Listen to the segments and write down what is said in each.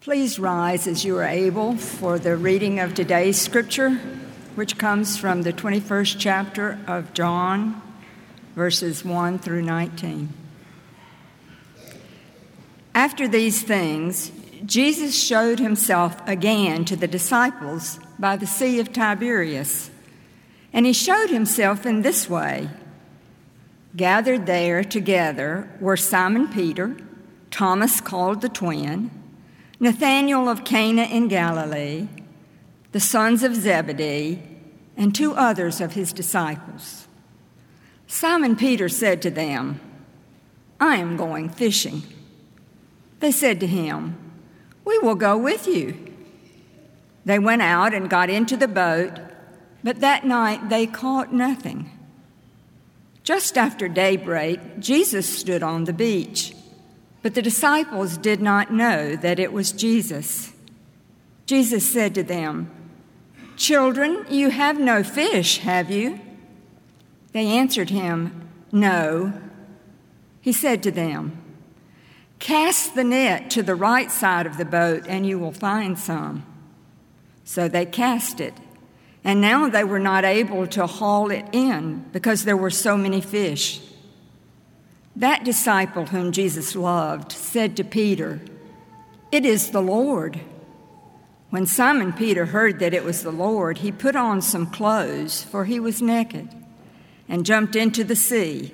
Please rise as you are able for the reading of today's scripture, which comes from the 21st chapter of John, verses 1 through 19. After these things, Jesus showed himself again to the disciples by the Sea of Tiberias. And he showed himself in this way. Gathered there together were Simon Peter, Thomas called the twin, Nathanael of Cana in Galilee, the sons of Zebedee, and two others of his disciples. Simon Peter said to them, I am going fishing. They said to him, We will go with you. They went out and got into the boat, but that night they caught nothing. Just after daybreak, Jesus stood on the beach. But the disciples did not know that it was Jesus. Jesus said to them, Children, you have no fish, have you? They answered him, No. He said to them, Cast the net to the right side of the boat, and you will find some. So they cast it. And now they were not able to haul it in because there were so many fish. That disciple whom Jesus loved said to Peter, It is the Lord. When Simon Peter heard that it was the Lord, he put on some clothes, for he was naked, and jumped into the sea.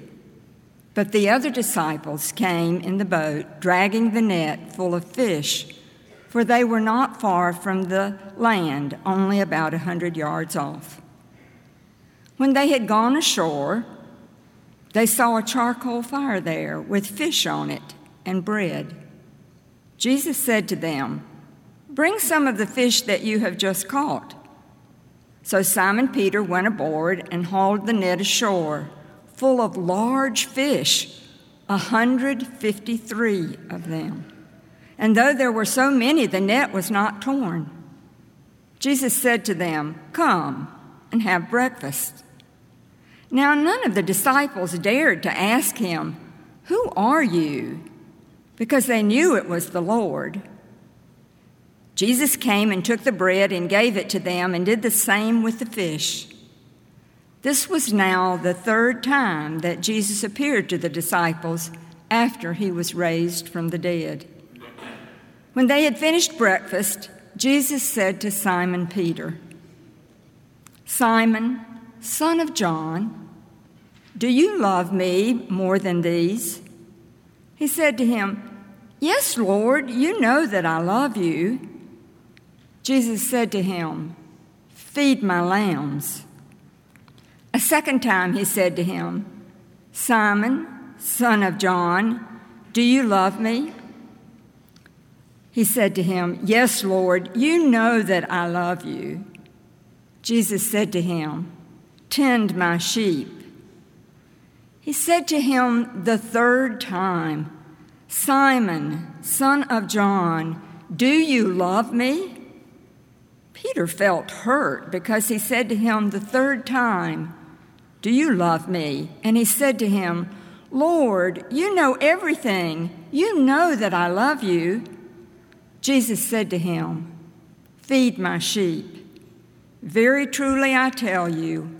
But the other disciples came in the boat, dragging the net full of fish, for they were not far from the land, only about a hundred yards off. When they had gone ashore, they saw a charcoal fire there with fish on it and bread. Jesus said to them, Bring some of the fish that you have just caught. So Simon Peter went aboard and hauled the net ashore, full of large fish, a 153 of them. And though there were so many, the net was not torn. Jesus said to them, Come and have breakfast. Now, none of the disciples dared to ask him, Who are you? because they knew it was the Lord. Jesus came and took the bread and gave it to them and did the same with the fish. This was now the third time that Jesus appeared to the disciples after he was raised from the dead. When they had finished breakfast, Jesus said to Simon Peter, Simon, son of John, do you love me more than these? He said to him, Yes, Lord, you know that I love you. Jesus said to him, Feed my lambs. A second time he said to him, Simon, son of John, do you love me? He said to him, Yes, Lord, you know that I love you. Jesus said to him, Tend my sheep. He said to him the third time, Simon, son of John, do you love me? Peter felt hurt because he said to him the third time, Do you love me? And he said to him, Lord, you know everything. You know that I love you. Jesus said to him, Feed my sheep. Very truly I tell you,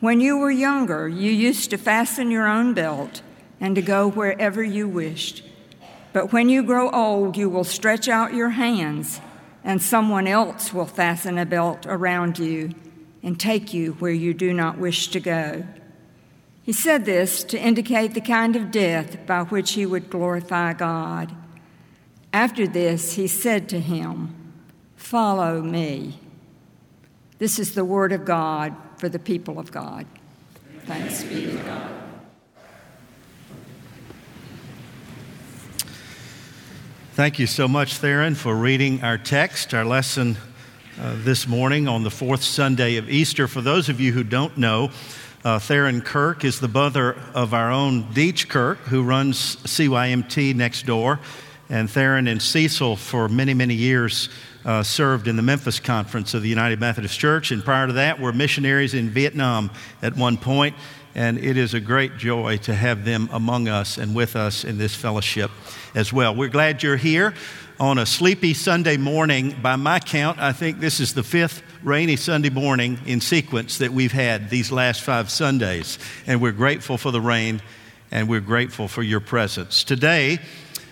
when you were younger, you used to fasten your own belt and to go wherever you wished. But when you grow old, you will stretch out your hands, and someone else will fasten a belt around you and take you where you do not wish to go. He said this to indicate the kind of death by which he would glorify God. After this, he said to him, Follow me. This is the word of God for the people of God. Thanks be to God. Thank you so much, Theron, for reading our text, our lesson uh, this morning on the fourth Sunday of Easter. For those of you who don't know, uh, Theron Kirk is the brother of our own Deech Kirk, who runs CYMT next door. And Theron and Cecil, for many, many years, uh, served in the Memphis Conference of the United Methodist Church, and prior to that were missionaries in Vietnam at one point. and it is a great joy to have them among us and with us in this fellowship as well. We're glad you're here. on a sleepy Sunday morning. By my count, I think this is the fifth rainy Sunday morning in sequence that we've had these last five Sundays. And we're grateful for the rain and we're grateful for your presence. Today,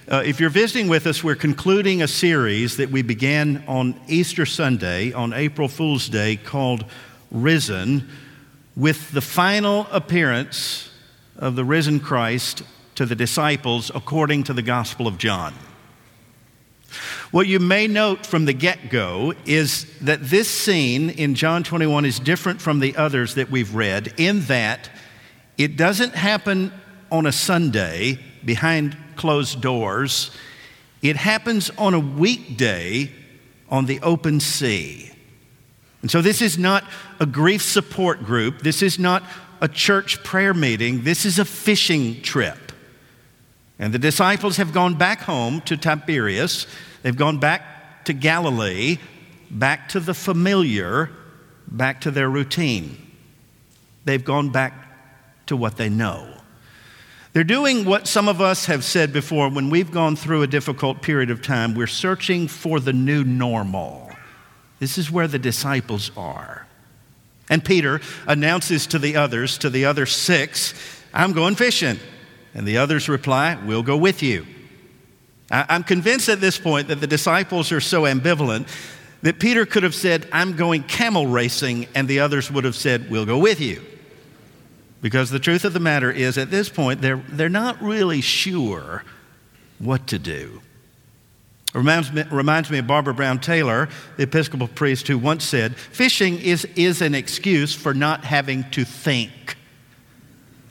uh, if you're visiting with us, we're concluding a series that we began on Easter Sunday, on April Fool's Day, called Risen, with the final appearance of the risen Christ to the disciples according to the Gospel of John. What you may note from the get go is that this scene in John 21 is different from the others that we've read in that it doesn't happen on a Sunday behind closed doors, it happens on a weekday on the open sea. And so this is not a grief support group, this is not a church prayer meeting, this is a fishing trip. And the disciples have gone back home to Tiberias, they've gone back to Galilee, back to the familiar, back to their routine. They've gone back to what they know. They're doing what some of us have said before when we've gone through a difficult period of time. We're searching for the new normal. This is where the disciples are. And Peter announces to the others, to the other six, I'm going fishing. And the others reply, We'll go with you. I'm convinced at this point that the disciples are so ambivalent that Peter could have said, I'm going camel racing, and the others would have said, We'll go with you. Because the truth of the matter is, at this point, they're, they're not really sure what to do. It reminds me, reminds me of Barbara Brown Taylor, the Episcopal priest, who once said, Fishing is, is an excuse for not having to think.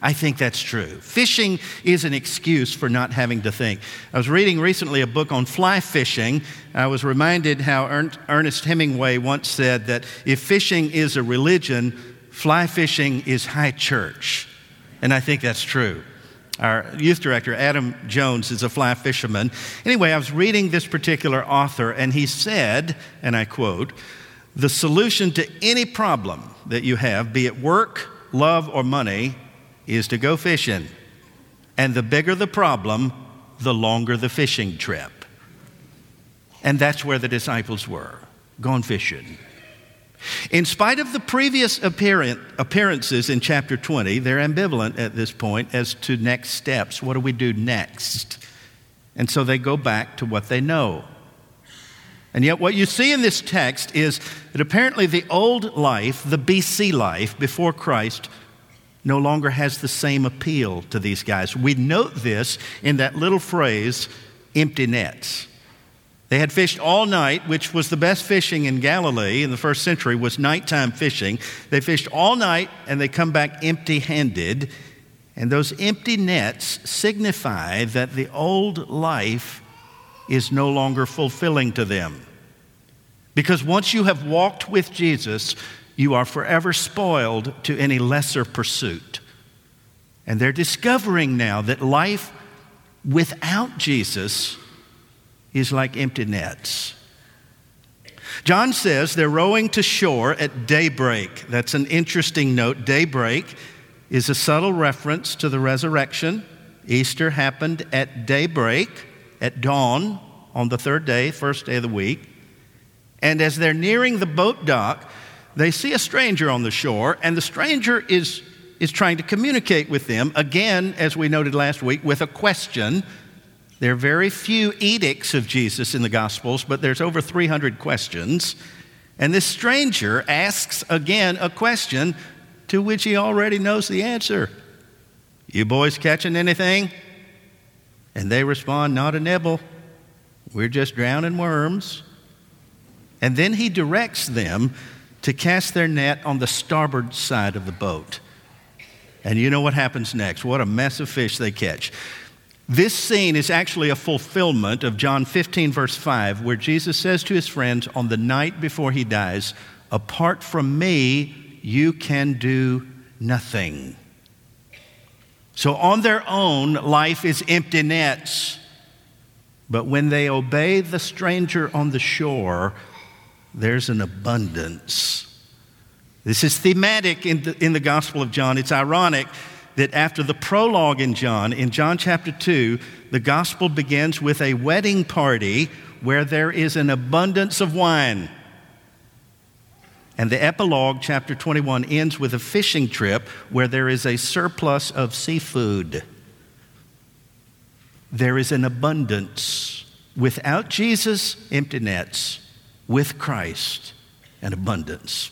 I think that's true. Fishing is an excuse for not having to think. I was reading recently a book on fly fishing. I was reminded how Ernest Hemingway once said that if fishing is a religion, fly fishing is high church. And I think that's true. Our youth director, Adam Jones, is a fly fisherman. Anyway, I was reading this particular author, and he said, and I quote, the solution to any problem that you have, be it work, love, or money, is to go fishing. And the bigger the problem, the longer the fishing trip. And that's where the disciples were, gone fishing. In spite of the previous appearances in chapter 20, they're ambivalent at this point as to next steps. What do we do next? And so they go back to what they know. And yet, what you see in this text is that apparently the old life, the BC life before Christ, no longer has the same appeal to these guys. We note this in that little phrase, empty nets. They had fished all night, which was the best fishing in Galilee in the first century was nighttime fishing. They fished all night and they come back empty-handed. And those empty nets signify that the old life is no longer fulfilling to them. Because once you have walked with Jesus, you are forever spoiled to any lesser pursuit. And they're discovering now that life without Jesus is like empty nets. John says they're rowing to shore at daybreak. That's an interesting note. Daybreak is a subtle reference to the resurrection. Easter happened at daybreak, at dawn, on the third day, first day of the week. And as they're nearing the boat dock, they see a stranger on the shore, and the stranger is, is trying to communicate with them, again, as we noted last week, with a question there are very few edicts of Jesus in the Gospels, but there's over 300 questions. And this stranger asks again a question to which he already knows the answer. You boys catching anything? And they respond, Not a nibble. We're just drowning worms. And then he directs them to cast their net on the starboard side of the boat. And you know what happens next? What a mess of fish they catch. This scene is actually a fulfillment of John 15, verse 5, where Jesus says to his friends on the night before he dies, Apart from me, you can do nothing. So, on their own, life is empty nets. But when they obey the stranger on the shore, there's an abundance. This is thematic in the, in the Gospel of John. It's ironic that after the prologue in John, in John chapter 2, the gospel begins with a wedding party where there is an abundance of wine. And the epilogue, chapter 21, ends with a fishing trip where there is a surplus of seafood. There is an abundance. Without Jesus, empty nets. With Christ, an abundance.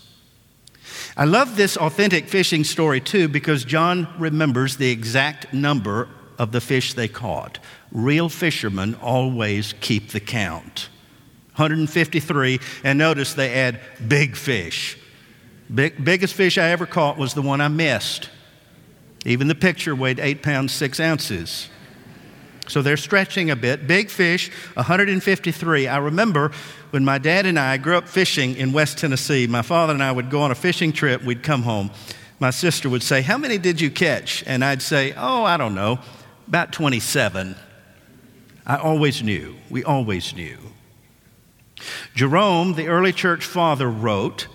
I love this authentic fishing story too because John remembers the exact number of the fish they caught. Real fishermen always keep the count. 153, and notice they add big fish. Big, biggest fish I ever caught was the one I missed. Even the picture weighed eight pounds, six ounces. So they're stretching a bit. Big fish, 153. I remember when my dad and I grew up fishing in West Tennessee, my father and I would go on a fishing trip, we'd come home. My sister would say, How many did you catch? And I'd say, Oh, I don't know, about 27. I always knew. We always knew. Jerome, the early church father, wrote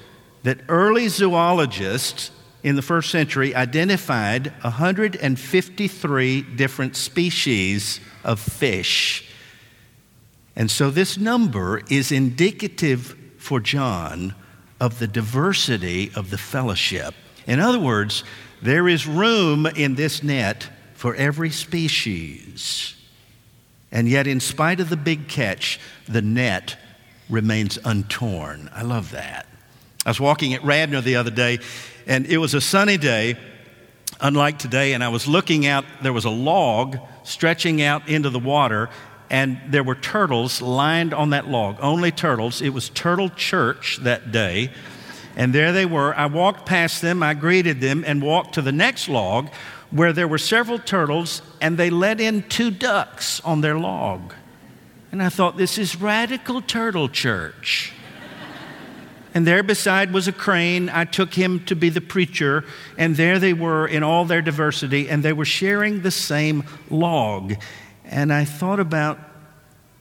that early zoologists in the first century identified 153 different species of fish. And so this number is indicative for John of the diversity of the fellowship. In other words, there is room in this net for every species. And yet, in spite of the big catch, the net remains untorn. I love that. I was walking at Radnor the other day, and it was a sunny day, unlike today, and I was looking out. There was a log stretching out into the water, and there were turtles lined on that log. Only turtles. It was Turtle Church that day. And there they were. I walked past them, I greeted them, and walked to the next log where there were several turtles, and they let in two ducks on their log. And I thought, this is Radical Turtle Church. And there beside was a crane. I took him to be the preacher. And there they were in all their diversity, and they were sharing the same log. And I thought about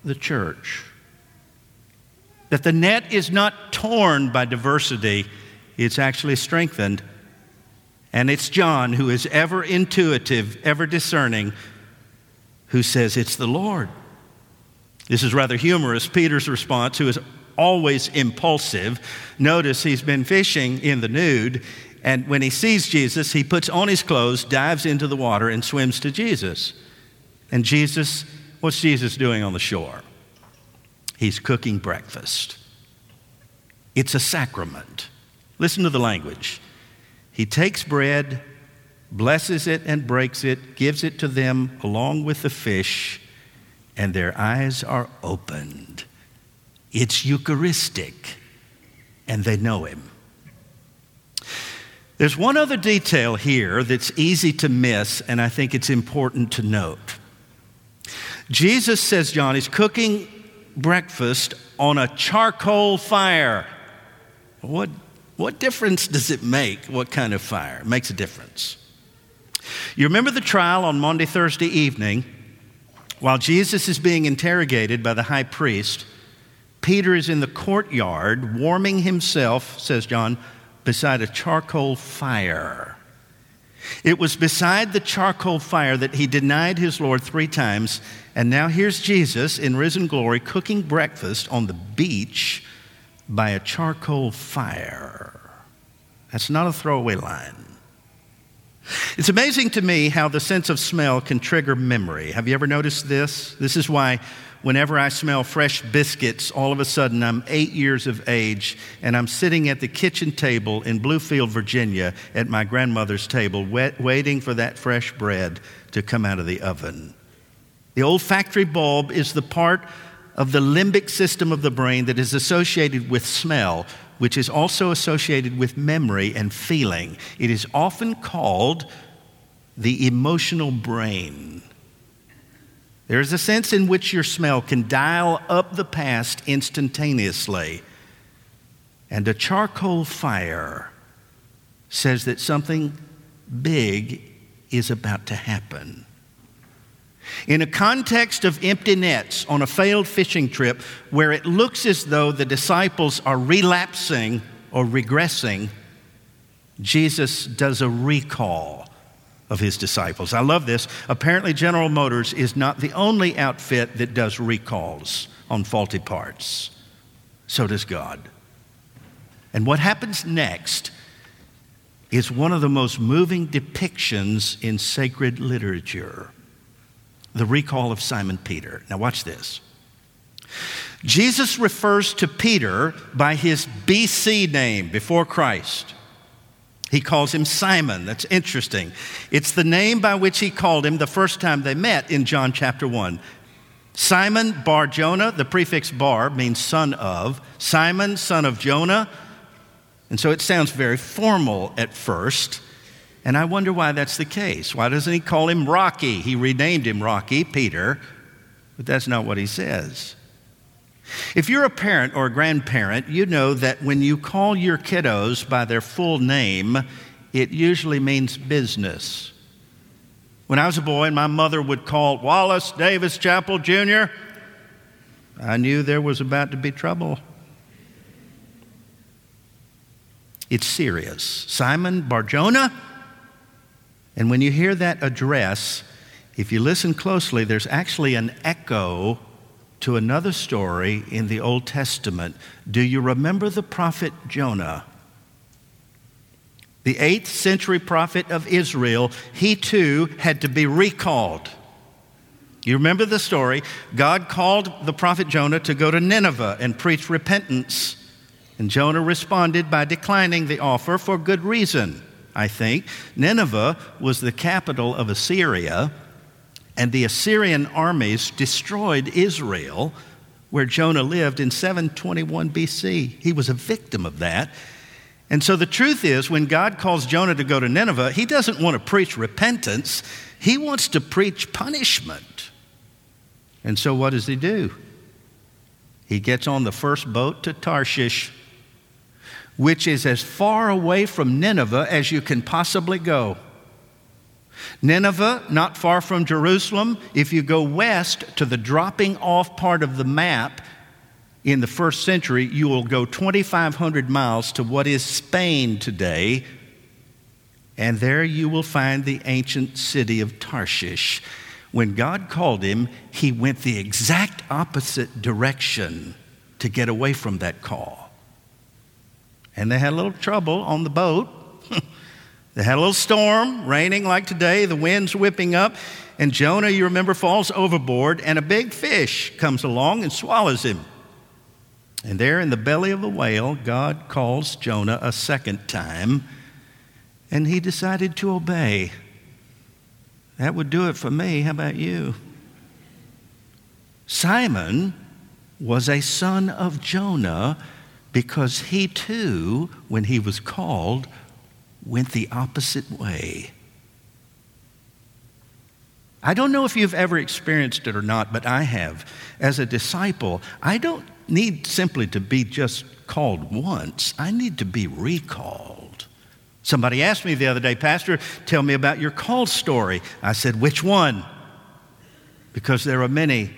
the church that the net is not torn by diversity, it's actually strengthened. And it's John who is ever intuitive, ever discerning, who says, It's the Lord. This is rather humorous. Peter's response, who is always impulsive. Notice he's been fishing in the nude, and when he sees Jesus, he puts on his clothes, dives into the water, and swims to Jesus. And Jesus, what's Jesus doing on the shore? He's cooking breakfast. It's a sacrament. Listen to the language. He takes bread, blesses it, and breaks it, gives it to them along with the fish, and their eyes are opened. It's Eucharistic, and they know him. There's one other detail here that's easy to miss, and I think it's important to note. Jesus says, John, is cooking breakfast on a charcoal fire. What, what difference does it make? What kind of fire? It makes a difference. You remember the trial on Maundy, Thursday evening, while Jesus is being interrogated by the high priest. Peter is in the courtyard warming himself, says John, beside a charcoal fire. It was beside the charcoal fire that he denied his Lord three times. And now here's Jesus in risen glory cooking breakfast on the beach by a charcoal fire. That's not a throwaway line. It's amazing to me how the sense of smell can trigger memory. Have you ever noticed this? This is why whenever I smell fresh biscuits, all of a sudden I'm eight years of age and I'm sitting at the kitchen table in Bluefield, Virginia, at my grandmother's table, waiting for that fresh bread to come out of the oven. The olfactory bulb is the part of the limbic system of the brain that is associated with smell, which is also associated with memory and feeling. It is often called the emotional brain. There is a sense in which your smell can dial up the past instantaneously. And a charcoal fire says that something big is about to happen. In a context of empty nets on a failed fishing trip where it looks as though the disciples are relapsing or regressing, Jesus does a recall of his disciples. I love this. Apparently, General Motors is not the only outfit that does recalls on faulty parts, so does God. And what happens next is one of the most moving depictions in sacred literature the recall of Simon Peter. Now, watch this. Jesus refers to Peter by his BC name before Christ. He calls him Simon. That's interesting. It's the name by which he called him the first time they met in John chapter 1. Simon bar Jonah, the prefix bar means son of. Simon, son of Jonah. And so it sounds very formal at first. And I wonder why that's the case. Why doesn't he call him Rocky? He renamed him Rocky, Peter, but that's not what he says. If you're a parent or a grandparent, you know that when you call your kiddos by their full name, it usually means business. When I was a boy and my mother would call Wallace Davis Chappell Jr., I knew there was about to be trouble. It's serious. Simon Barjona. And when you hear that address, if you listen closely, there's actually an echo to another story in the Old Testament. Do you remember the prophet Jonah? The 8th century prophet of Israel, he too had to be recalled. You remember the story? God called the prophet Jonah to go to Nineveh and preach repentance. And Jonah responded by declining the offer for good reason, I think. Nineveh was the capital of Assyria, and the Assyrian armies destroyed Israel, where Jonah lived in 721 BC. He was a victim of that. And so the truth is, when God calls Jonah to go to Nineveh, he doesn't want to preach repentance, he wants to preach punishment. And so what does he do? He gets on the first boat to Tarshish, which is as far away from Nineveh as you can possibly go. Nineveh, not far from Jerusalem, if you go west to the dropping off part of the map in the first century, you will go 2,500 miles to what is Spain today, and there you will find the ancient city of Tarshish. When God called him, he went the exact opposite direction to get away from that call. And they had a little trouble on the boat. They had a little storm, raining like today, the wind's whipping up, and Jonah, you remember, falls overboard, and a big fish comes along and swallows him. And there in the belly of the whale, God calls Jonah a second time, and he decided to obey. That would do it for me. How about you? Simon was a son of Jonah because he too, when he was called, went the opposite way. I don't know if you've ever experienced it or not, but I have. As a disciple, I don't need simply to be just called once, I need to be recalled. Somebody asked me the other day, Pastor, tell me about your call story. I said, Which one? Because there are many.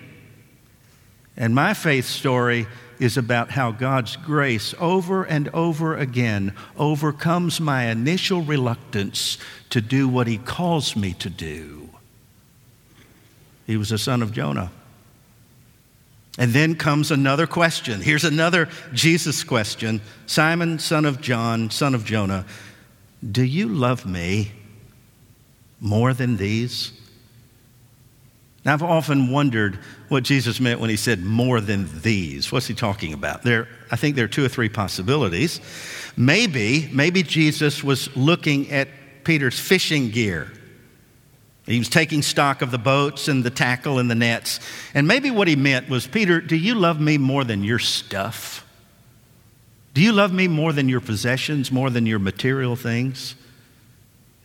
And my faith story is about how God's grace over and over again overcomes my initial reluctance to do what He calls me to do. He was a son of Jonah. And then comes another question. Here's another Jesus question Simon, son of John, son of Jonah, do you love me more than these? Now, I've often wondered what Jesus meant when he said more than these. What's he talking about? There, I think there are two or three possibilities. Maybe, maybe Jesus was looking at Peter's fishing gear. He was taking stock of the boats and the tackle and the nets. And maybe what he meant was, Peter, do you love me more than your stuff? Do you love me more than your possessions, more than your material things?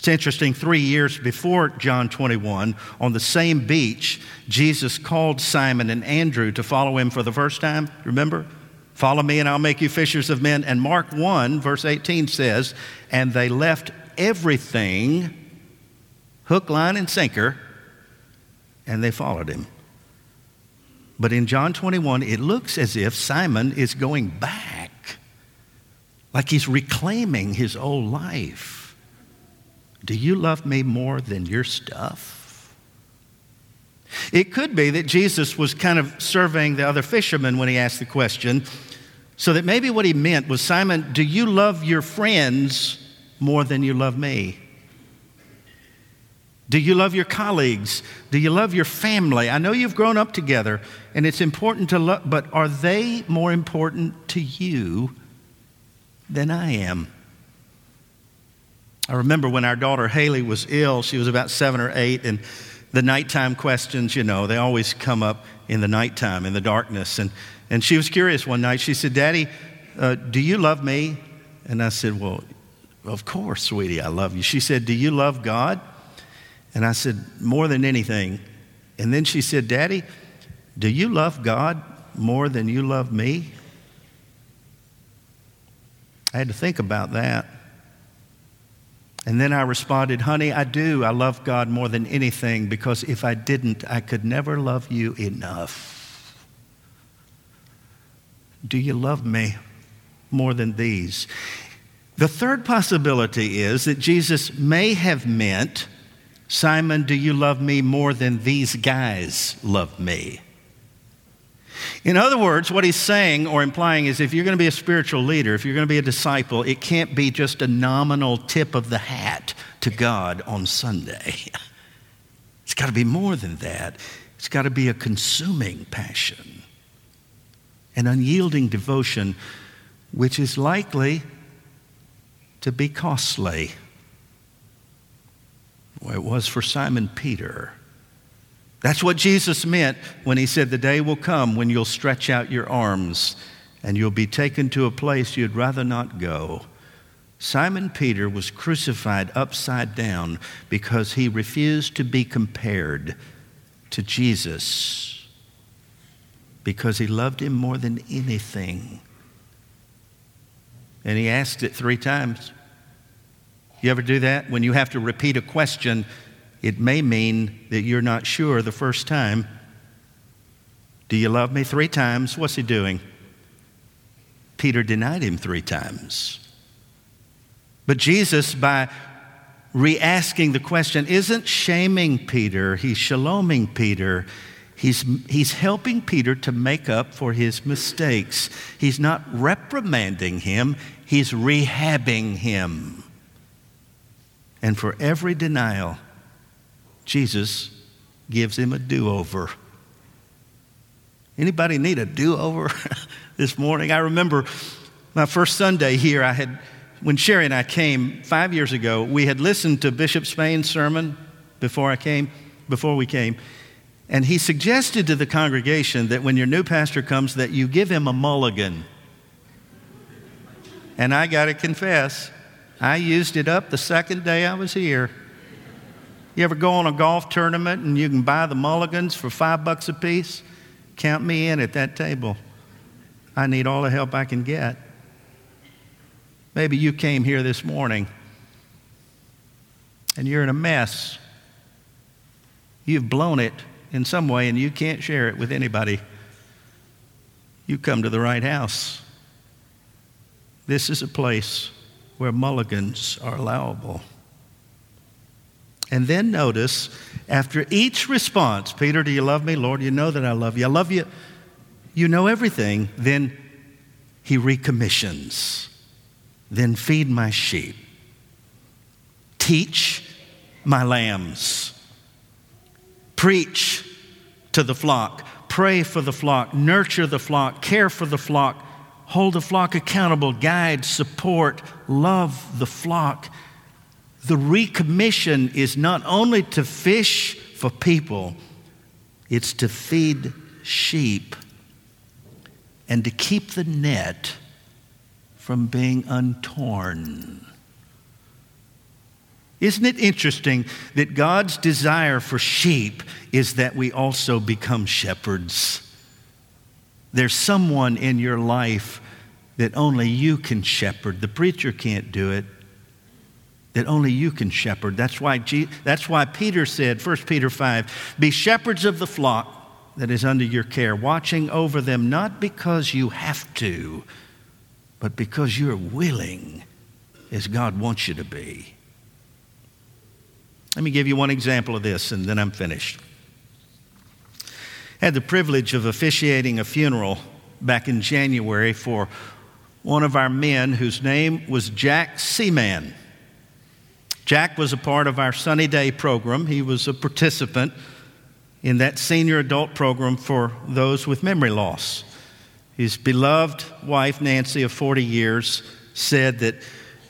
It's interesting, three years before John 21, on the same beach, Jesus called Simon and Andrew to follow him for the first time. Remember? Follow me and I'll make you fishers of men. And Mark 1, verse 18 says, And they left everything, hook, line, and sinker, and they followed him. But in John 21, it looks as if Simon is going back, like he's reclaiming his old life. Do you love me more than your stuff? It could be that Jesus was kind of surveying the other fishermen when he asked the question, so that maybe what he meant was Simon, do you love your friends more than you love me? Do you love your colleagues? Do you love your family? I know you've grown up together and it's important to love, but are they more important to you than I am? I remember when our daughter Haley was ill, she was about seven or eight, and the nighttime questions, you know, they always come up in the nighttime, in the darkness. And, and she was curious one night. She said, Daddy, uh, do you love me? And I said, Well, of course, sweetie, I love you. She said, Do you love God? And I said, More than anything. And then she said, Daddy, do you love God more than you love me? I had to think about that. And then I responded, Honey, I do. I love God more than anything because if I didn't, I could never love you enough. Do you love me more than these? The third possibility is that Jesus may have meant Simon, do you love me more than these guys love me? In other words, what he's saying or implying is if you're going to be a spiritual leader, if you're going to be a disciple, it can't be just a nominal tip of the hat to God on Sunday. It's got to be more than that. It's got to be a consuming passion, an unyielding devotion, which is likely to be costly. Well, it was for Simon Peter. That's what Jesus meant when he said, The day will come when you'll stretch out your arms and you'll be taken to a place you'd rather not go. Simon Peter was crucified upside down because he refused to be compared to Jesus because he loved him more than anything. And he asked it three times. You ever do that? When you have to repeat a question, it may mean that you're not sure the first time. Do you love me? Three times. What's he doing? Peter denied him three times. But Jesus, by re asking the question, isn't shaming Peter, he's shaloming Peter. He's, he's helping Peter to make up for his mistakes. He's not reprimanding him, he's rehabbing him. And for every denial, Jesus gives him a do-over. Anybody need a do-over this morning? I remember my first Sunday here, I had when Sherry and I came five years ago, we had listened to Bishop Spain's sermon before I came, before we came, and he suggested to the congregation that when your new pastor comes, that you give him a mulligan. And I got to confess, I used it up the second day I was here. You ever go on a golf tournament and you can buy the mulligans for five bucks a piece? Count me in at that table. I need all the help I can get. Maybe you came here this morning and you're in a mess. You've blown it in some way and you can't share it with anybody. You come to the right house. This is a place where mulligans are allowable. And then notice, after each response, Peter, do you love me? Lord, you know that I love you. I love you. You know everything. Then he recommissions. Then feed my sheep. Teach my lambs. Preach to the flock. Pray for the flock. Nurture the flock. Care for the flock hold the flock accountable, guide, support, love the flock. The recommission is not only to fish for people, it's to feed sheep and to keep the net from being untorn. Isn't it interesting that God's desire for sheep is that we also become shepherds? There's someone in your life that only you can shepherd. The preacher can't do it. That only you can shepherd. That's why, that's why Peter said, 1 Peter 5, be shepherds of the flock that is under your care, watching over them not because you have to, but because you're willing as God wants you to be. Let me give you one example of this, and then I'm finished. I had the privilege of officiating a funeral back in January for one of our men whose name was Jack Seaman. Jack was a part of our Sunny Day program. He was a participant in that senior adult program for those with memory loss. His beloved wife, Nancy, of 40 years, said that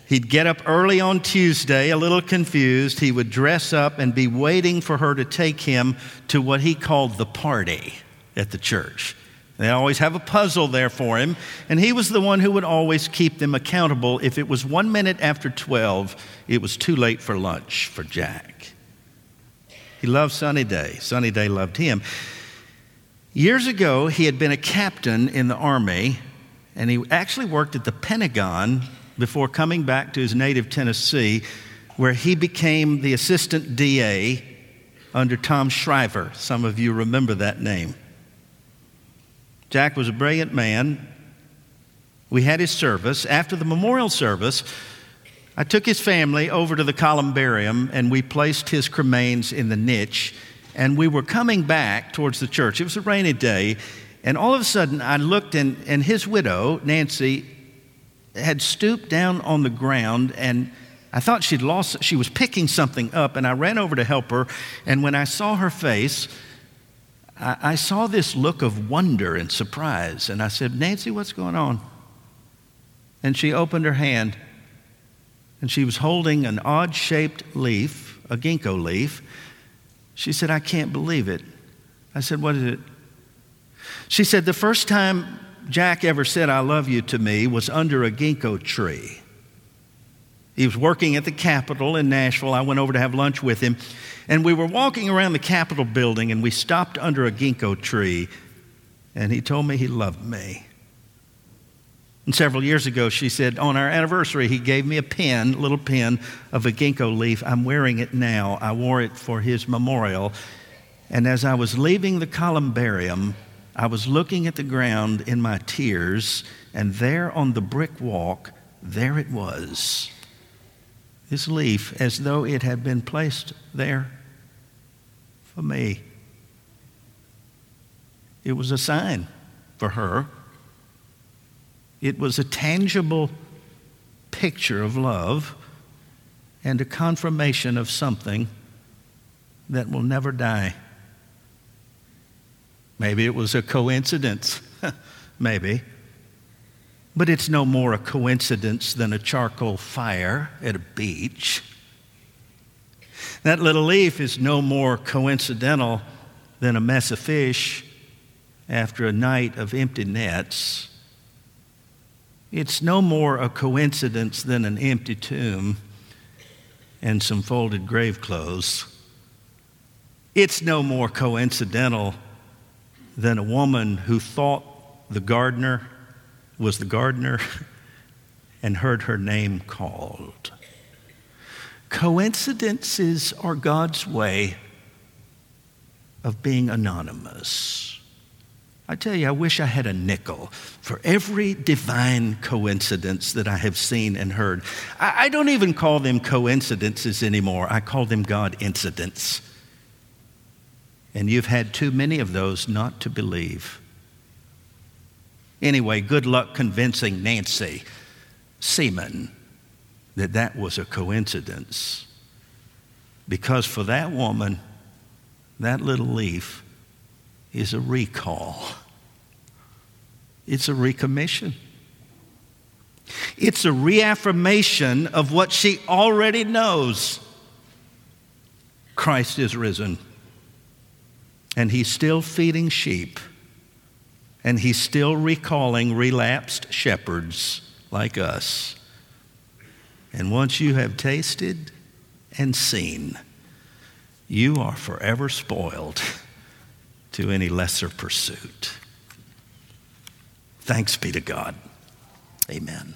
he'd get up early on Tuesday, a little confused. He would dress up and be waiting for her to take him to what he called the party at the church. They always have a puzzle there for him, and he was the one who would always keep them accountable. If it was one minute after 12, it was too late for lunch for Jack. He loved Sunny Day. Sunny Day loved him. Years ago, he had been a captain in the Army, and he actually worked at the Pentagon before coming back to his native Tennessee, where he became the assistant DA under Tom Shriver. Some of you remember that name. Jack was a brilliant man. We had his service. After the memorial service, I took his family over to the columbarium and we placed his cremains in the niche. And we were coming back towards the church. It was a rainy day. And all of a sudden, I looked, and, and his widow, Nancy, had stooped down on the ground and I thought she'd lost, she was picking something up, and I ran over to help her. And when I saw her face, I, I saw this look of wonder and surprise, and I said, Nancy, what's going on? And she opened her hand, and she was holding an odd shaped leaf, a ginkgo leaf. She said, I can't believe it. I said, What is it? She said, The first time Jack ever said, I love you to me was under a ginkgo tree. He was working at the Capitol in Nashville. I went over to have lunch with him. And we were walking around the Capitol building and we stopped under a ginkgo tree. And he told me he loved me. And several years ago, she said, on our anniversary, he gave me a pin, a little pin of a ginkgo leaf. I'm wearing it now. I wore it for his memorial. And as I was leaving the columbarium, I was looking at the ground in my tears, and there on the brick walk, there it was this leaf as though it had been placed there for me. It was a sign for her. It was a tangible picture of love and a confirmation of something that will never die. Maybe it was a coincidence. Maybe. But it's no more a coincidence than a charcoal fire at a beach. That little leaf is no more coincidental than a mess of fish after a night of empty nets. It's no more a coincidence than an empty tomb and some folded grave clothes. It's no more coincidental than a woman who thought the gardener was the gardener and heard her name called. Coincidences are God's way of being anonymous. I tell you, I wish I had a nickel for every divine coincidence that I have seen and heard. I, I don't even call them coincidences anymore, I call them God incidents. And you've had too many of those not to believe. Anyway, good luck convincing Nancy Seaman that that was a coincidence. Because for that woman, that little leaf is a recall, it's a recommission. It's a reaffirmation of what she already knows Christ is risen, and he's still feeding sheep and he's still recalling relapsed shepherds like us. And once you have tasted and seen, you are forever spoiled to any lesser pursuit. Thanks be to God. Amen.